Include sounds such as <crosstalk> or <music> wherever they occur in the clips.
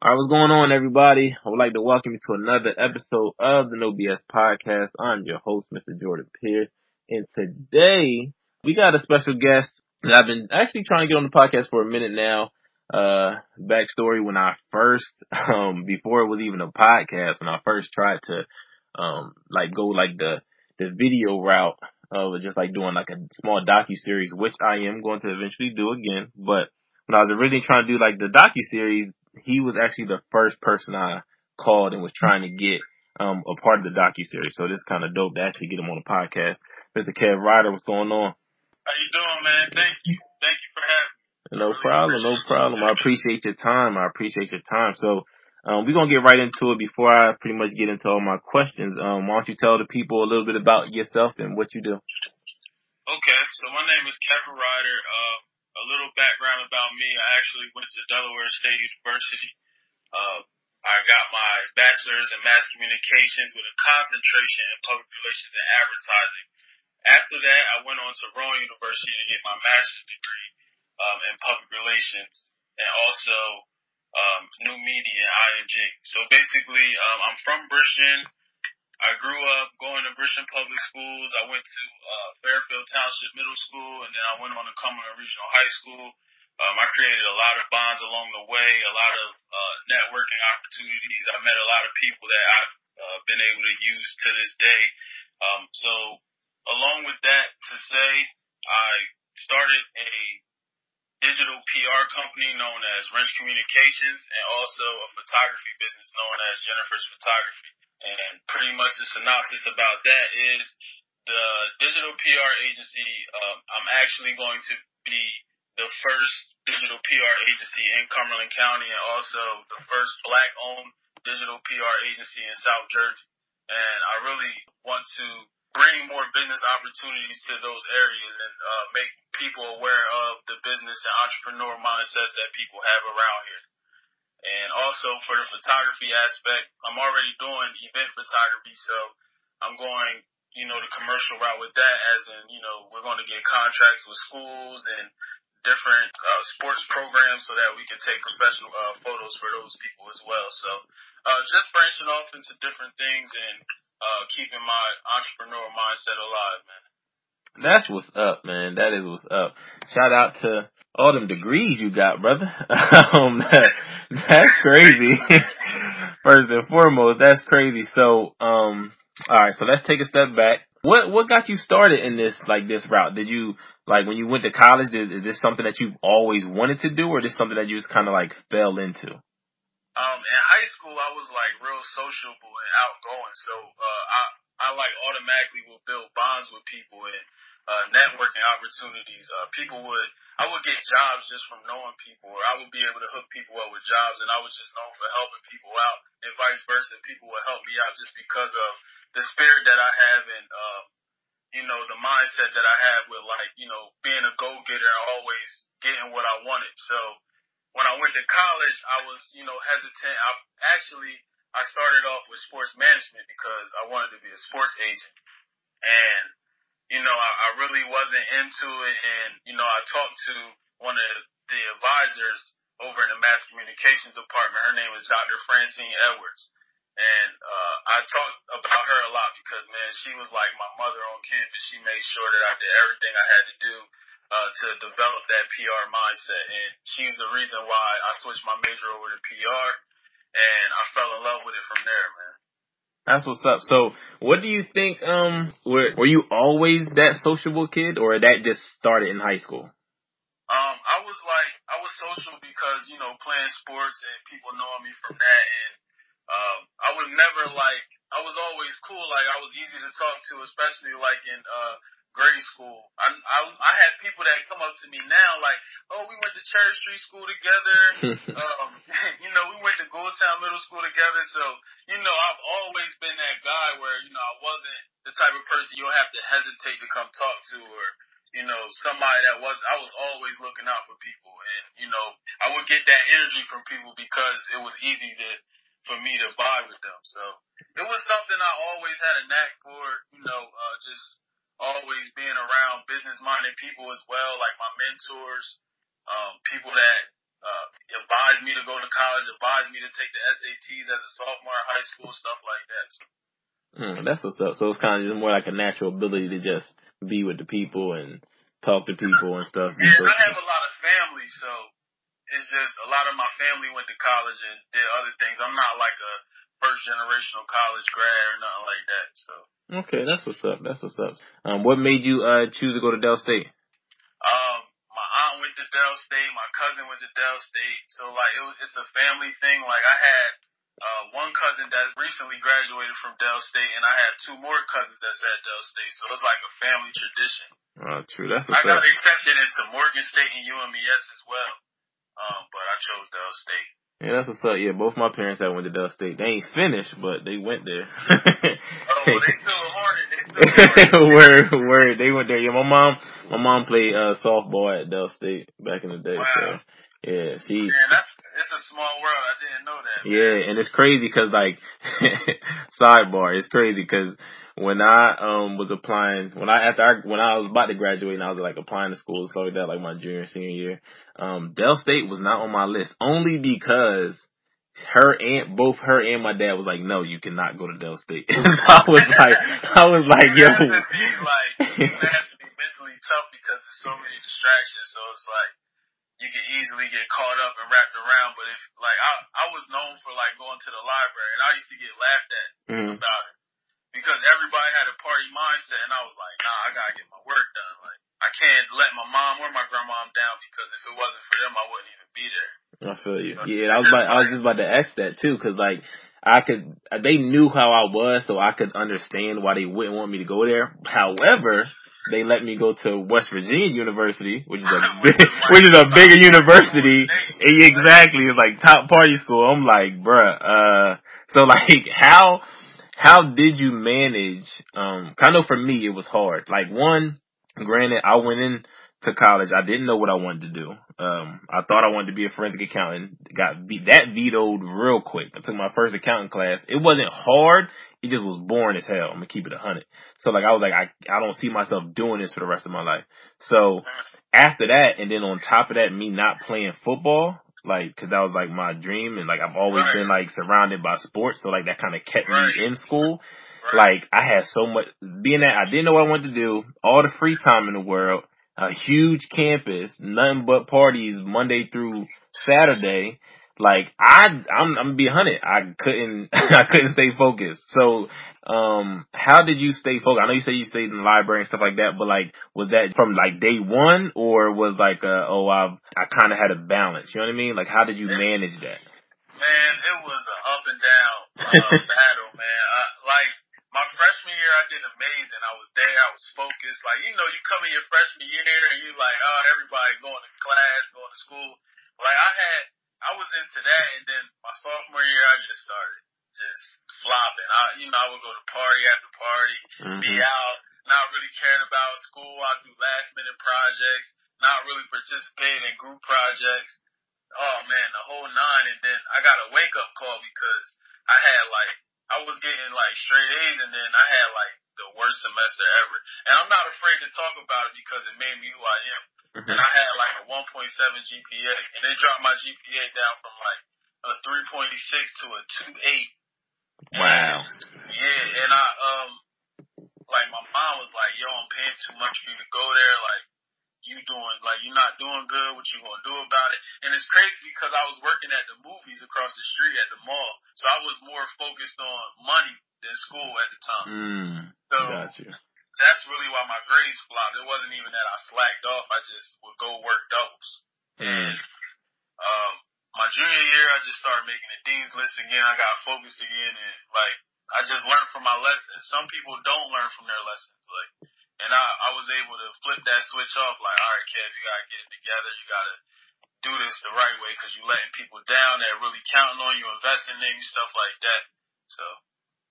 All right, what's going on, everybody? I would like to welcome you to another episode of the No BS Podcast. I'm your host, Mr. Jordan Pierce, and today we got a special guest that I've been actually trying to get on the podcast for a minute now. Uh, backstory when I first, <laughs> um, before it was even a podcast, when I first tried to, um, like go like the, the video route of just like doing like a small docu series, which I am going to eventually do again. But when I was originally trying to do like the docu series, he was actually the first person I called and was trying to get um a part of the docu series. So this kind of dope to actually get him on the podcast. Mr. Kev Ryder, what's going on? How you doing, man? Thank you. Thank you for having me. No problem, no problem. I appreciate your time. I appreciate your time. So um, we're gonna get right into it before I pretty much get into all my questions. Um, why don't you tell the people a little bit about yourself and what you do? Okay, so my name is Kevin Ryder. Uh, a little background about me. I actually went to Delaware State University. Uh, I got my bachelor's in mass communications with a concentration in public relations and advertising. After that, I went on to Rowan University to get my master's degree um, in public relations and also um, new media and ING. So basically, um, I'm from Bridgeton. I grew up going to Bridgeton Public Schools. I went to uh, Fairfield Township Middle School, and then I went on to Cumberland Regional High School. Um, I created a lot of bonds along the way, a lot of uh, networking opportunities. I met a lot of people that I've uh, been able to use to this day. Um, so, along with that, to say, I started a digital PR company known as Wrench Communications and also a photography business known as Jennifer's Photography. And pretty much the synopsis about that is the digital PR agency, um, I'm actually going to be the first digital PR agency in Cumberland County and also the first black owned digital PR agency in South Jersey. And I really want to bring more business opportunities to those areas and uh, make people aware of the business and entrepreneur mindsets that people have around here. And also for the photography aspect, I'm already doing event photography, so I'm going, you know, the commercial route with that as in, you know, we're going to get contracts with schools and different uh, sports programs so that we can take professional uh, photos for those people as well. So uh, just branching off into different things and uh, keeping my entrepreneur mindset alive, man. That's what's up, man. That is what's up. Shout out to all them degrees you got, brother. <laughs> um, that, that's crazy. <laughs> First and foremost, that's crazy. So, um, all right. So let's take a step back. What what got you started in this like this route? Did you like when you went to college? Did, is this something that you've always wanted to do, or just something that you just kind of like fell into? Um, in high school, I was like real sociable and outgoing, so uh, I I like automatically will build bonds with people and uh, networking opportunities. Uh, people would I would get jobs just from knowing people, or I would be able to hook people up with jobs, and I was just known for helping people out, and vice versa. People would help me out just because of the spirit that I have and um, you know the mindset that I have with like you know being a go getter and always getting what I wanted. So when I went to college, I was you know hesitant. I actually I started off with sports management because I wanted to be a sports agent, and you know, I, I really wasn't into it. And, you know, I talked to one of the advisors over in the mass communications department. Her name is Dr. Francine Edwards. And, uh, I talked about her a lot because, man, she was like my mother on campus. She made sure that I did everything I had to do, uh, to develop that PR mindset. And she's the reason why I switched my major over to PR. And I fell in love with it from there, man. That's what's up. So, what do you think? Um, were were you always that sociable kid, or that just started in high school? Um, I was like, I was social because you know playing sports and people knowing me from that, and um, I was never like, I was always cool. Like I was easy to talk to, especially like in uh grade school. I, I I had people that come up to me now like, oh, we went to Cherry Street School together. <laughs> um, <laughs> you know, we went to Goldtown Middle School together. So you know, I've always been that guy where you know I wasn't the type of person you'll have to hesitate to come talk to or you know, somebody that was, I was always looking out for people and, you know, I would get that energy from people because it was easy to, for me to vibe with them. So it was something I always had a knack for, you know, uh, just always being around business minded people as well, like my mentors, um, people that uh, advised me to go to college, advised me to take the SATs as a sophomore in high school, stuff like that. Mm, that's what's up. So it's kind of just more like a natural ability to just be with the people and talk to people and stuff. Yeah, I have a lot of family, so it's just a lot of my family went to college and did other things. I'm not like a first generational college grad or nothing like that. So okay, that's what's up. That's what's up. Um, what made you uh choose to go to Del State? Um, my aunt went to Del State. My cousin went to Del State. So like it was, it's a family thing. Like I had uh, one cousin that recently graduated from Del State, and I had two more cousins that's at Del State. So it's like a family tradition. Oh, true. That's I got accepted into Morgan State and UMES as well, um, but I chose Del State. Yeah, that's what's up. Yeah, both my parents had went to Del State. They ain't finished, but they went there. <laughs> oh, well, they still Hornet. They still <laughs> word, word. They went there. Yeah, my mom, my mom played uh, softball at Del State back in the day. Wow. So yeah, she. Man, that's it's a small world. I didn't know that. Yeah, man. and it's crazy because like <laughs> sidebar, it's crazy because when I um was applying when I after I when I was about to graduate and I was like applying to schools stuff like that like my junior senior year, um Del State was not on my list only because her and both her and my dad was like, no, you cannot go to Del State. <laughs> I was like, I was <laughs> like, yo, like you have to be mentally tough because there's so many distractions. So it's like you can easily get caught up and wrapped around. But if like I I was known for like going to the library and I used to get laughed at mm-hmm. about it because everybody had a party mindset, and I was like, nah, I gotta get my work done. Like, I can't let my mom or my grandmom down because if it wasn't for them, I wouldn't even be there. I feel you. Yeah, I was about, I was just about to ask that too, cause like I could, they knew how I was, so I could understand why they wouldn't want me to go there. However, they let me go to West Virginia University, which is a <laughs> big, <laughs> which is a bigger university. Exactly, it's like top party school. I'm like, bruh, uh, so <laughs> like how how did you manage? Um, I know for me it was hard. Like one, granted, I went in to college. I didn't know what I wanted to do. Um, I thought I wanted to be a forensic accountant. Got that vetoed real quick. I took my first accounting class. It wasn't hard. It just was boring as hell. I'm gonna keep it a hundred. So like I was like I I don't see myself doing this for the rest of my life. So after that, and then on top of that, me not playing football, like because that was like my dream and like I've always right. been like surrounded by sports so like that kind of kept right. me in school right. like I had so much being that I didn't know what I wanted to do all the free time in the world a huge campus nothing but parties Monday through Saturday like I I'm I'm be hunted I couldn't <laughs> I couldn't stay focused so um, how did you stay focused? I know you said you stayed in the library and stuff like that, but like, was that from like day one or was like, uh, oh, I've, I kind of had a balance, you know what I mean? Like, how did you manage that? Man, it was an up and down uh, <laughs> battle, man. I, like, my freshman year, I did amazing. I was there. I was focused. Like, you know, you come in your freshman year and you like, oh, everybody going to class, going to school. Like, I had, I was into that. And then my sophomore year, I just started just flopping. I, you know, I would go to party after party, mm-hmm. be out, not really caring about school. I do last minute projects, not really participating in group projects. Oh man, the whole nine. And then I got a wake up call because I had like, I was getting like straight A's and then I had like the worst semester ever. And I'm not afraid to talk about it because it made me who I am. Mm-hmm. And I had like a 1.7 GPA and they dropped my GPA down from like a 3.6 to a 2.8 Wow. Yeah, and I um like my mom was like, "Yo, I'm paying too much for you to go there. Like, you doing like you're not doing good. What you gonna do about it?" And it's crazy because I was working at the movies across the street at the mall, so I was more focused on money than school at the time. Mm, so got you. That's really why my grades flopped. It wasn't even that I slacked off. I just would go work doubles. Mm. And um, my junior year, I just started making the dean's list again. I got focused again, and like I just learned from my lessons. Some people don't learn from their lessons, like, and I I was able to flip that switch off. Like, all right, Kev, you gotta get it together. You gotta do this the right way because you're letting people down that really counting on you, investing in you, stuff like that. So.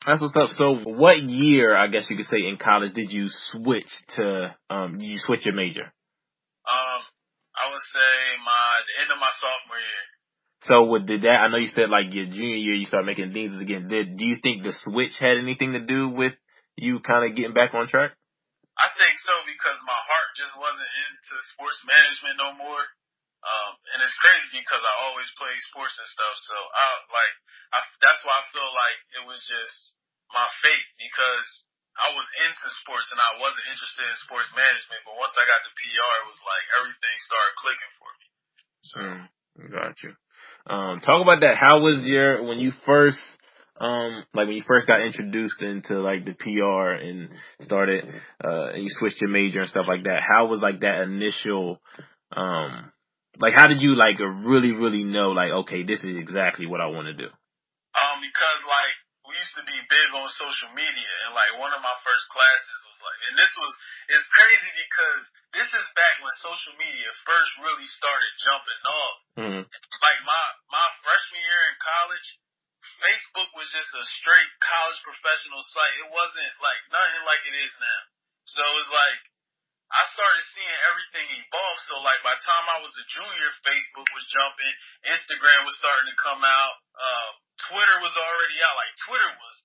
That's what's up. So, what year, I guess you could say, in college did you switch to um you switch your major? Um, I would say my the end of my sophomore year. So with did that, I know you said like your junior year you start making things again. Did do you think the switch had anything to do with you kind of getting back on track? I think so because my heart just wasn't into sports management no more. Um, and it's crazy because I always play sports and stuff. So I like, I, that's why I feel like it was just my fate because I was into sports and I wasn't interested in sports management. But once I got the PR, it was like everything started clicking for me. So. Got you. Um, talk about that. How was your when you first um like when you first got introduced into like the PR and started uh and you switched your major and stuff like that how was like that initial um like how did you like really really know like okay this is exactly what I want to do um because like we used to be big on social media and like one of my first classes was like and this was it's crazy because this is back when social media first really started jumping off mm-hmm. like my my freshman year in college Facebook was just a straight college professional site. It wasn't like nothing like it is now. So it was like I started seeing everything evolve. So like by the time I was a junior, Facebook was jumping, Instagram was starting to come out, uh, Twitter was already out. Like Twitter was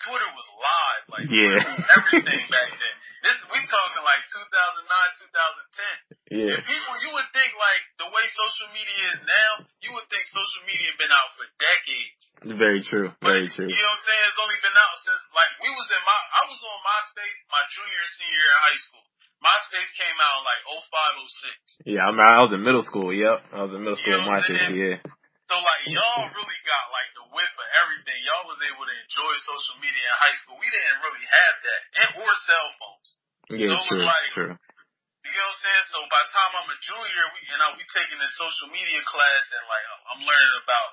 Twitter was live. Like yeah. everything back then. This we talking like 2009, 2010. Yeah. And people, you would think like the way social media is now, you would think social media been out for decades. Very true. Very true. You know what I'm saying? It's only been out since like we was in my I was on MySpace my junior and senior year in high school. MySpace came out in like 05, 06. Yeah, I, mean, I was in middle school. Yep, I was in middle school. You know MySpace. Yeah. So like y'all really got like the whiff of everything. Y'all was able to enjoy social media in high school. We didn't really have that, and or cell phones. Yeah, so true, like, true. You know what I'm saying? So by the time I'm a junior, we and I, we taking this social media class, and like I'm learning about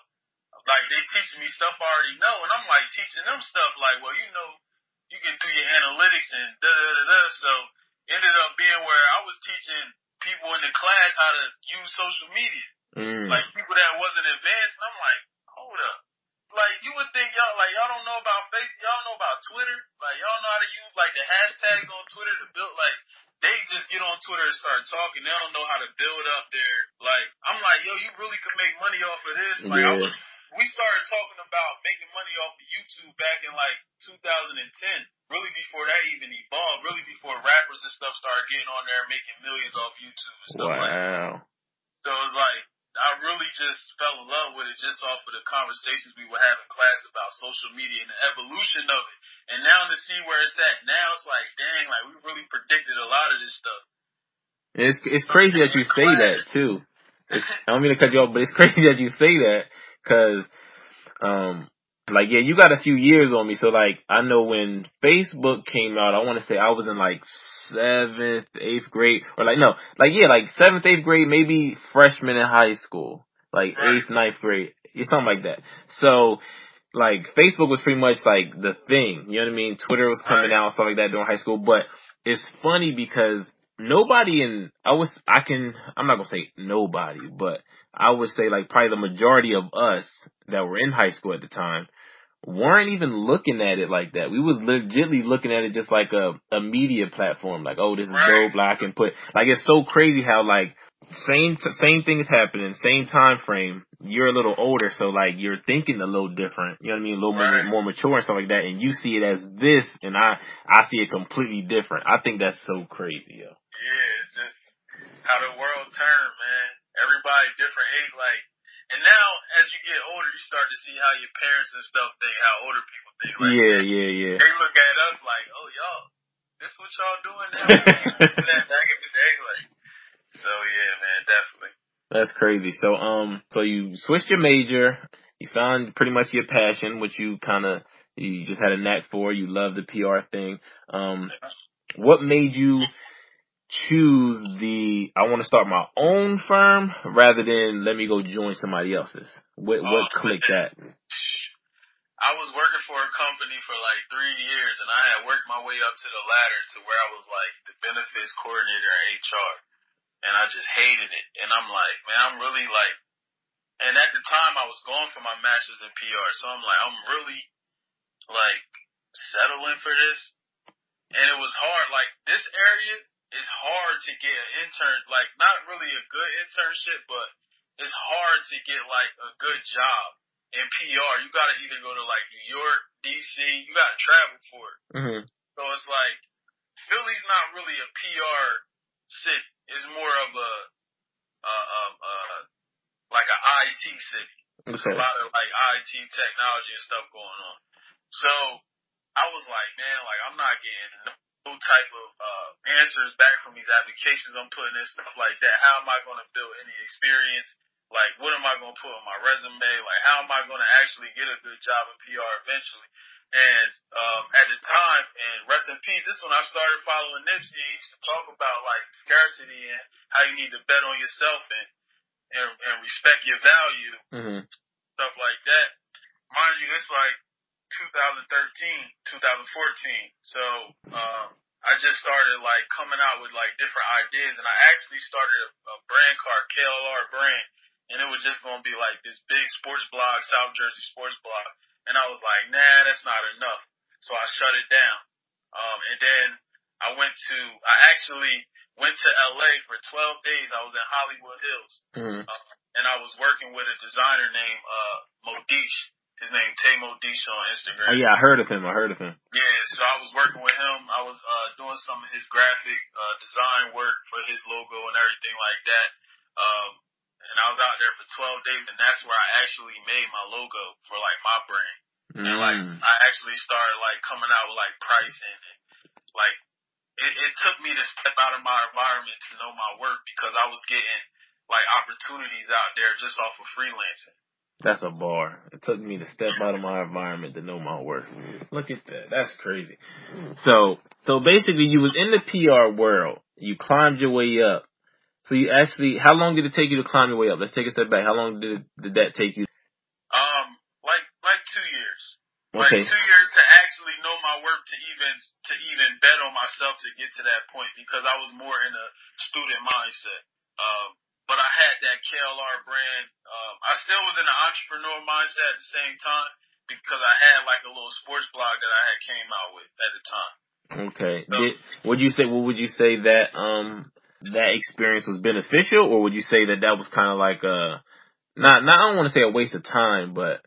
like they teaching me stuff I already know, and I'm like teaching them stuff like, well, you know, you can do your analytics and da da da da. So ended up being where I was teaching people in the class how to use social media. Mm. Like people that wasn't advanced, I'm like, hold up. Like you would think y'all like y'all don't know about Facebook, y'all know about Twitter, like y'all know how to use like the hashtags on Twitter to build like they just get on Twitter and start talking. They don't know how to build up their like. I'm like, yo, you really could make money off of this. Like, yeah. I was, we started talking about making money off of YouTube back in like 2010. Really before that even evolved. Really before rappers and stuff started getting on there and making millions off YouTube and stuff wow. like that. So it was like I really just fell in love with it just off of the conversations we were having in class about social media and the evolution of it. And now to see where it's at now, it's like, dang, like we really predicted a lot of this stuff. It's it's crazy that you say that too. It's, I don't mean to cut you off, but it's <laughs> crazy that you say that because, um, like yeah, you got a few years on me. So like I know when Facebook came out, I want to say I was in like seventh, eighth grade, or like no, like yeah, like seventh, eighth grade, maybe freshman in high school, like eighth, ninth grade, It's something like that. So like Facebook was pretty much like the thing, you know what I mean? Twitter was coming out, stuff like that during high school, but it's funny because nobody in I was I can I'm not gonna say nobody, but I would say like probably the majority of us that were in high school at the time weren't even looking at it like that. We was legitly looking at it just like a a media platform. Like, oh, this is dope. Like I can put like it's so crazy how like same same thing is happening, same time frame. You're a little older, so like you're thinking a little different. You know what I mean? A little more, more mature and stuff like that. And you see it as this, and I I see it completely different. I think that's so crazy, yo. Yeah, it's just how the world turned, man. Everybody different age, like and now, as you get older, you start to see how your parents and stuff think, how older people think. Like, yeah, yeah, yeah. They look at us like, oh, y'all, this what y'all doing now? <laughs> that back in the day, like. So yeah, man, definitely. That's crazy. So um, so you switched your major. You found pretty much your passion, which you kind of you just had a knack for. You love the PR thing. Um, what made you choose the I want to start my own firm rather than let me go join somebody else's? What what oh, clicked that? I was working for a company for like three years, and I had worked my way up to the ladder to where I was like the benefits coordinator in HR, and I just hated it. And I'm like, man, I'm really like, and at the time I was going for my master's in PR, so I'm like, I'm really like settling for this, and it was hard. Like this area it's hard to get an intern, like not really a good internship, but it's hard to get like a good job in PR. You got to either go to like New York, DC. You got to travel for it. Mm-hmm. So it's like Philly's not really a PR city. It's more of a uh, um, uh, like an IT city. There's a lot of like IT technology and stuff going on. So I was like, man, like I'm not getting type of uh, answers back from these applications I'm putting in stuff like that. How am I going to build any experience? Like, what am I going to put on my resume? Like, how am I going to actually get a good job in PR eventually? And um, at the time, and rest in peace, this is when I started following Nipsey. He used to talk about like scarcity and how you need to bet on yourself and and, and respect your value, mm-hmm. stuff like that. Mind you, it's like 2013, 2014. So um, I just started like coming out with like different ideas, and I actually started a, a brand called KLR brand, and it was just gonna be like this big sports blog, South Jersey sports blog, and I was like, nah, that's not enough. So I shut it down. Um, and then I went to, I actually went to LA for 12 days. I was in Hollywood Hills, mm-hmm. uh, and I was working with a designer named uh, Modish his name Tay Modish on Instagram. Oh yeah, I heard of him. I heard of him. Yeah, so I was working with him. I was uh doing some of his graphic uh design work for his logo and everything like that. Um and I was out there for 12 days and that's where I actually made my logo for like my brand. Mm. And like I actually started like coming out with like pricing and like it, it took me to step out of my environment to know my work because I was getting like opportunities out there just off of freelancing. That's a bar. It took me to step out of my environment to know my worth. Look at that. That's crazy. So, so basically you was in the PR world. You climbed your way up. So you actually, how long did it take you to climb your way up? Let's take a step back. How long did did that take you? Um, like like two years. Okay. Like two years to actually know my work to even to even bet on myself to get to that point because I was more in a student mindset. Um, but I had that KLR brand. Um, I still was in the entrepreneur mindset at the same time because I had like a little sports blog that I had came out with at the time. Okay. So, Did, would you say? Well, would you say that um that experience was beneficial, or would you say that that was kind of like a not not I don't want to say a waste of time, but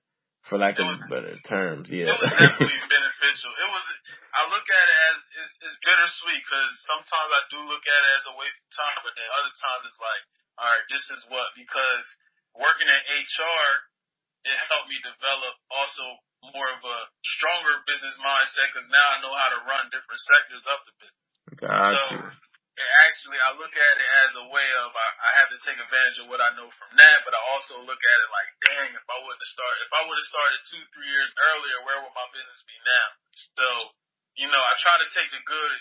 for lack of was, better terms, yeah. It was definitely <laughs> beneficial. It was. I look at it as it's, it's bittersweet because sometimes I do look at it as a waste of time, but then other times it's like all right, this is what, because working in HR, it helped me develop also more of a stronger business mindset because now I know how to run different sectors of the business. Got so, actually, I look at it as a way of I, I have to take advantage of what I know from that, but I also look at it like, dang, if I would have started, if I would have started two, three years earlier, where would my business be now? So, you know, I try to take the good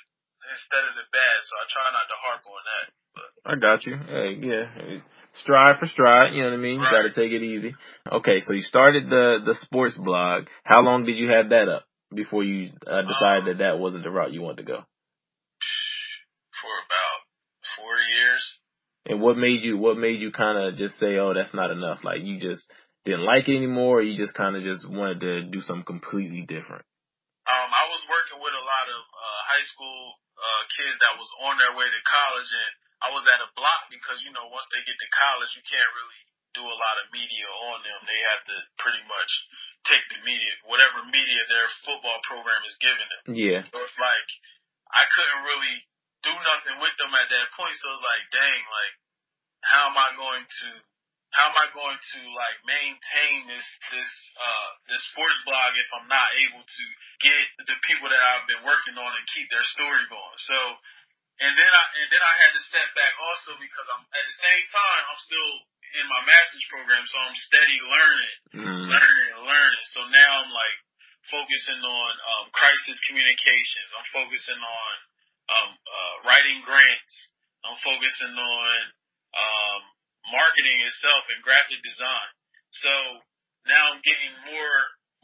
instead of the bad, so I try not to harp on that. I got you. Hey, yeah. Stride for stride, you know what I mean? You right. gotta take it easy. Okay, so you started the, the sports blog. How long did you have that up before you uh, decided um, that that wasn't the route you wanted to go? For about four years. And what made you, what made you kind of just say, oh, that's not enough? Like you just didn't like it anymore or you just kind of just wanted to do something completely different? Um, I was working with a lot of, uh, high school, uh, kids that was on their way to college and I was at a block because you know once they get to college, you can't really do a lot of media on them. They have to pretty much take the media, whatever media their football program is giving them. Yeah. So it's like I couldn't really do nothing with them at that point. So it's like, dang, like how am I going to how am I going to like maintain this this uh this sports blog if I'm not able to get the people that I've been working on and keep their story going? So and then I and then I had to step back also because I'm at the same time I'm still in my master's program, so I'm steady learning, mm. learning, learning. So now I'm like focusing on um, crisis communications. I'm focusing on um, uh, writing grants. I'm focusing on um, marketing itself and graphic design. So now I'm getting more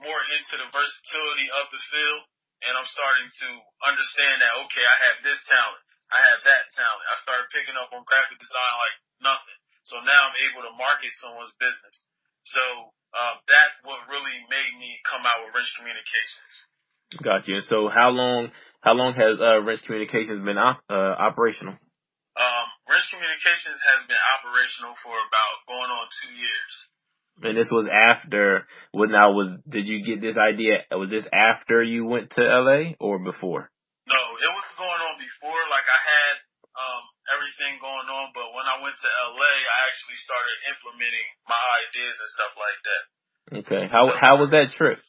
more into the versatility of the field, and I'm starting to understand that okay, I have this talent. I had that talent. I started picking up on graphic design like nothing. So now I'm able to market someone's business. So um, that what really made me come out with Wrench Communications. Got you. So how long how long has uh, Wrench Communications been op- uh, operational? Wrench Communications has been operational for about going on two years. And this was after. When I was, did you get this idea? Was this after you went to LA or before? No, it was going on before. Like I had um everything going on, but when I went to LA, I actually started implementing my ideas and stuff like that. Okay. How how was that trip?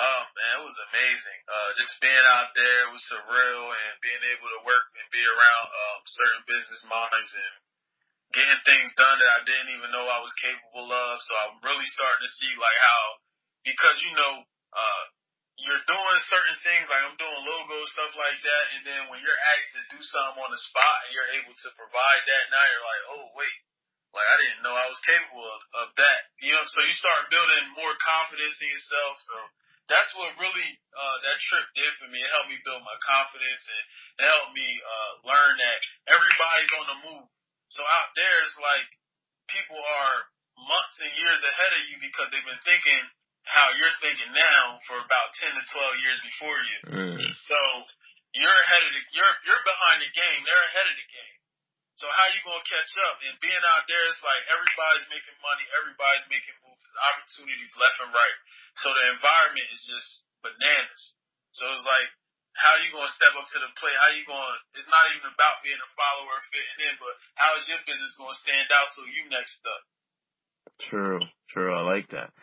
Oh man, it was amazing. Uh, just being out there was surreal, and being able to work and be around um, certain business minds and getting things done that I didn't even know I was capable of. So I'm really starting to see like how, because you know, uh, you're doing certain things, like I'm doing logos, stuff like that, and then when you're asked to do something on the spot and you're able to provide that, now you're like, oh wait, like I didn't know I was capable of, of that. You know, so you start building more confidence in yourself. So that's what really uh, that trip did for me. It helped me build my confidence and it helped me uh, learn that everybody's on the move. So out there, it's like people are months and years ahead of you because they've been thinking how you're thinking now for about 10 to 12 years before you. Mm. So you're ahead of the, you're, you're behind the game. They're ahead of the game. So how you gonna catch up? And being out there, it's like everybody's making money, everybody's making moves, There's opportunities left and right. So the environment is just bananas. So it's like, how are you gonna step up to the plate? How you going? To, it's not even about being a follower fitting in, but how is your business gonna stand out so you next up? True, true. I like that.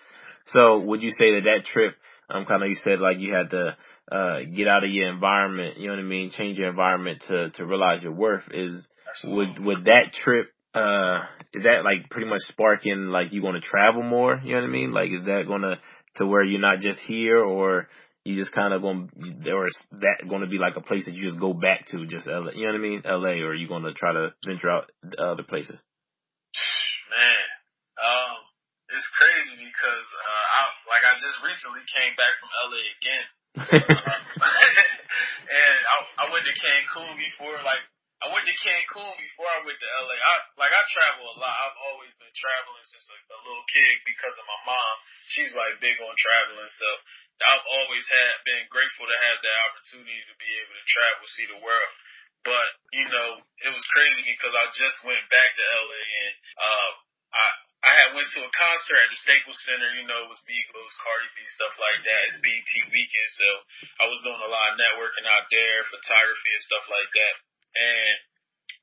So would you say that that trip, um, kind of you said like you had to uh get out of your environment, you know what I mean, change your environment to to realize your worth is would would that trip uh is that like pretty much sparking like you want to travel more, you know what I mean? Like is that going to to where you're not just here or you just kind of going or is that going to be like a place that you just go back to just LA, you know what I mean? LA or are you going to try to venture out other places? Man, um it's crazy because uh, I like I just recently came back from LA again, <laughs> <laughs> and I, I went to Cancun before. Like I went to Cancun before I went to LA. I like I travel a lot. I've always been traveling since a, a little kid because of my mom. She's like big on traveling, so I've always had been grateful to have that opportunity to be able to travel, see the world. But you know, it was crazy because I just went back to LA and uh, I I had went to a concert at the Staples Center, you know, it was Migos, Cardi B, stuff like that. It's BET weekend, so I was doing a lot of networking out there, photography and stuff like that. And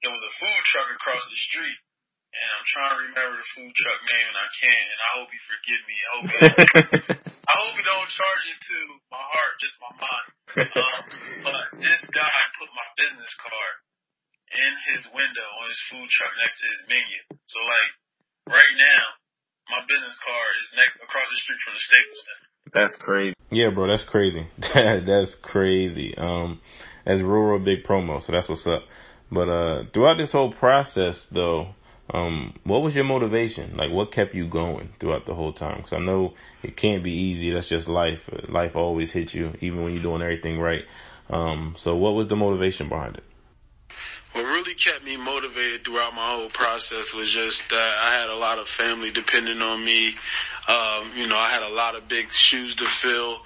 there was a food truck across the street, and I'm trying to remember the food truck name, and I can't. And I hope he forgive me. I hope he, <laughs> I hope he don't charge it to my heart, just my mind. Um, but this guy put my business card in his window on his food truck next to his menu. So like right now, my business card is next across the street from the Staples Center. That's crazy. Yeah, bro, that's crazy. <laughs> that's crazy. Um, real, real big promo. So that's what's up. But uh, throughout this whole process, though, um, what was your motivation? Like, what kept you going throughout the whole time? Because I know it can't be easy. That's just life. Life always hits you, even when you're doing everything right. Um, so what was the motivation behind it? What really kept me motivated throughout my whole process was just that I had a lot of family depending on me. Um, you know, I had a lot of big shoes to fill.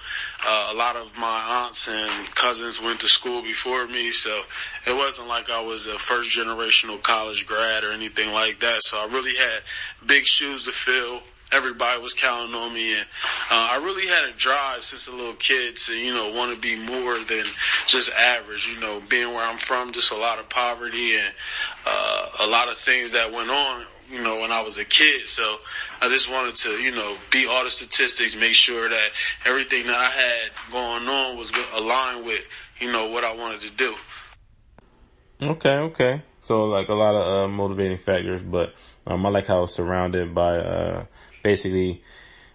Uh, a lot of my aunts and cousins went to school before me, so it wasn't like I was a first generational college grad or anything like that. So I really had big shoes to fill everybody was counting on me and uh, I really had a drive since a little kid to, you know, want to be more than just average, you know, being where I'm from, just a lot of poverty and uh, a lot of things that went on, you know, when I was a kid. So I just wanted to, you know, beat all the statistics, make sure that everything that I had going on was aligned with, you know, what I wanted to do. Okay, okay. So like a lot of uh, motivating factors, but um, I like how it's surrounded by uh, basically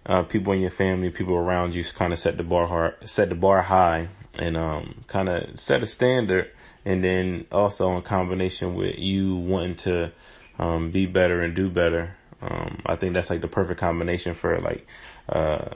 uh, people in your family, people around you, kind of set the bar hard, set the bar high, and um, kind of set a standard. And then also in combination with you wanting to um, be better and do better, um, I think that's like the perfect combination for like uh,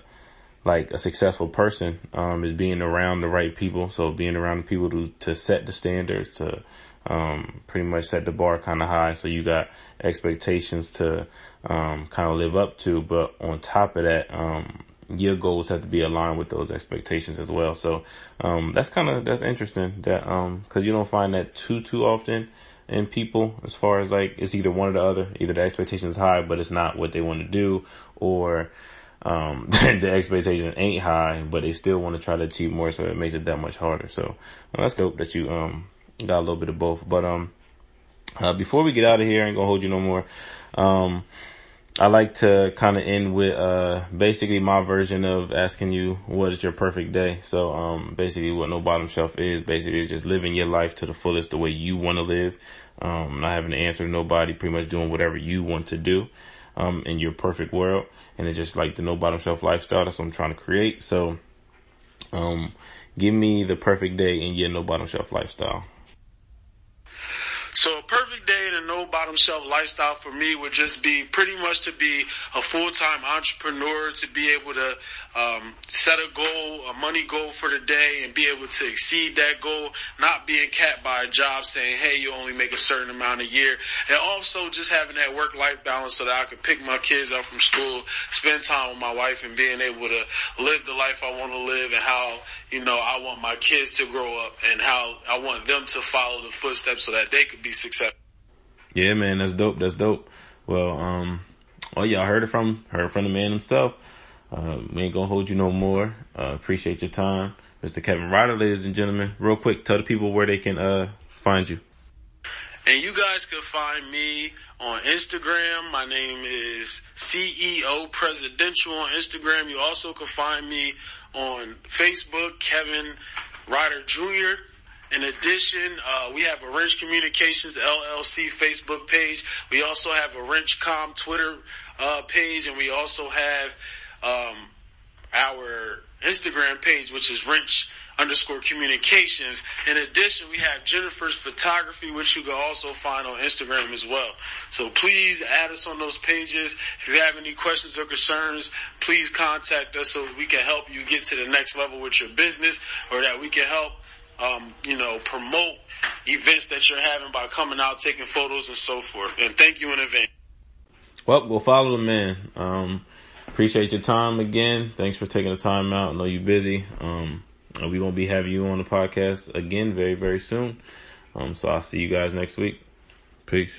like a successful person um, is being around the right people. So being around the people to to set the standards to um, pretty much set the bar kind of high. So you got expectations to um, kind of live up to, but on top of that, um, your goals have to be aligned with those expectations as well. So um, that's kind of that's interesting that um, you don't find that too too often in people as far as like it's either one or the other. Either the expectation is high, but it's not what they want to do, or um, <laughs> the expectation ain't high, but they still want to try to achieve more, so it makes it that much harder. So well, that's dope that you um got a little bit of both. But um, Uh, before we get out of here, I ain't gonna hold you no more. Um, I like to kind of end with uh, basically my version of asking you what is your perfect day. So um, basically, what no bottom shelf is basically just living your life to the fullest the way you want to live. Um, not having to answer to nobody, pretty much doing whatever you want to do um, in your perfect world. And it's just like the no bottom shelf lifestyle. That's what I'm trying to create. So um, give me the perfect day in your no bottom shelf lifestyle. So a perfect day in a no bottom shelf lifestyle for me would just be pretty much to be a full time entrepreneur, to be able to um, set a goal, a money goal for the day, and be able to exceed that goal, not being capped by a job saying, "Hey, you only make a certain amount a year," and also just having that work life balance so that I can pick my kids up from school, spend time with my wife, and being able to live the life I want to live and how you know I want my kids to grow up and how I want them to follow the footsteps so that they could be successful. Yeah, man, that's dope. That's dope. Well, um, oh yeah, I heard it from heard from the man himself. Uh, we ain't gonna hold you no more. Uh, appreciate your time. Mr. Kevin Ryder, ladies and gentlemen. Real quick, tell the people where they can, uh, find you. And you guys can find me on Instagram. My name is CEO Presidential on Instagram. You also can find me on Facebook, Kevin Ryder Jr. In addition, uh, we have a Wrench Communications LLC Facebook page. We also have a Wrenchcom Twitter uh, page, and we also have um, our Instagram page, which is Wrench underscore communications. In addition, we have Jennifer's photography, which you can also find on Instagram as well. So please add us on those pages. If you have any questions or concerns, please contact us so we can help you get to the next level with your business or that we can help, um, you know, promote events that you're having by coming out, taking photos and so forth. And thank you in advance. Well, we'll follow the man. Um, appreciate your time again. Thanks for taking the time out. I know you're busy. Um, we're going to be having you on the podcast again very, very soon. Um, so I'll see you guys next week. Peace.